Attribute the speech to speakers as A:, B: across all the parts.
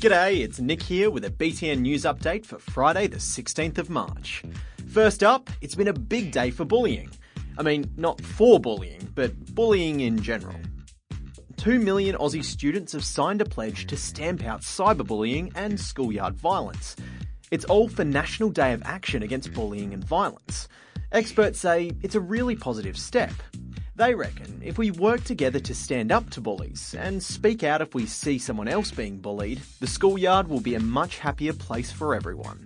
A: G'day, it's Nick here with a BTN news update for Friday, the 16th of March. First up, it's been a big day for bullying. I mean, not for bullying, but bullying in general. Two million Aussie students have signed a pledge to stamp out cyberbullying and schoolyard violence. It's all for National Day of Action Against Bullying and Violence. Experts say it's a really positive step. They reckon if we work together to stand up to bullies and speak out if we see someone else being bullied, the schoolyard will be a much happier place for everyone.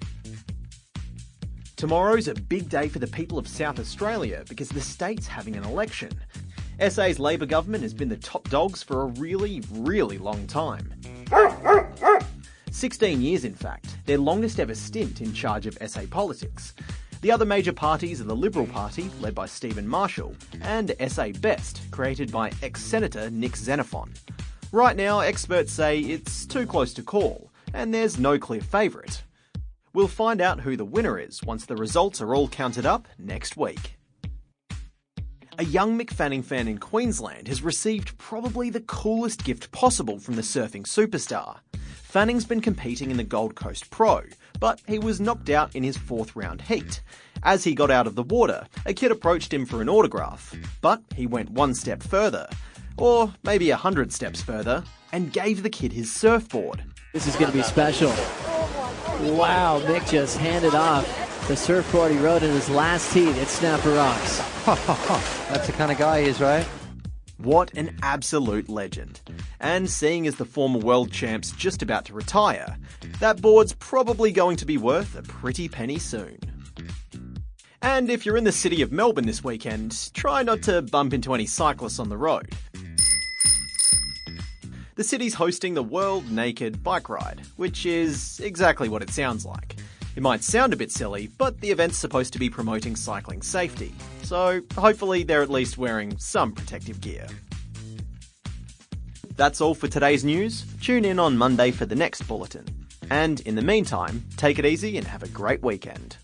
A: Tomorrow's a big day for the people of South Australia because the state's having an election. SA's Labor government has been the top dogs for a really, really long time. 16 years, in fact, their longest ever stint in charge of SA politics. The other major parties are the Liberal Party, led by Stephen Marshall, and SA Best, created by ex Senator Nick Xenophon. Right now, experts say it's too close to call, and there's no clear favourite. We'll find out who the winner is once the results are all counted up next week. A young Mick Fanning fan in Queensland has received probably the coolest gift possible from the surfing superstar. Fanning's been competing in the Gold Coast Pro, but he was knocked out in his fourth round heat. As he got out of the water, a kid approached him for an autograph, but he went one step further, or maybe a hundred steps further, and gave the kid his surfboard.
B: This is going to be special. Wow, Mick just handed off the surfboard he rode in his last heat at Snapper Rocks.
C: That's the kind of guy he is, right?
A: What an absolute legend. And seeing as the former world champ's just about to retire, that board's probably going to be worth a pretty penny soon. And if you're in the city of Melbourne this weekend, try not to bump into any cyclists on the road. The city's hosting the World Naked Bike Ride, which is exactly what it sounds like. It might sound a bit silly, but the event's supposed to be promoting cycling safety, so hopefully they're at least wearing some protective gear. That's all for today's news. Tune in on Monday for the next bulletin. And in the meantime, take it easy and have a great weekend.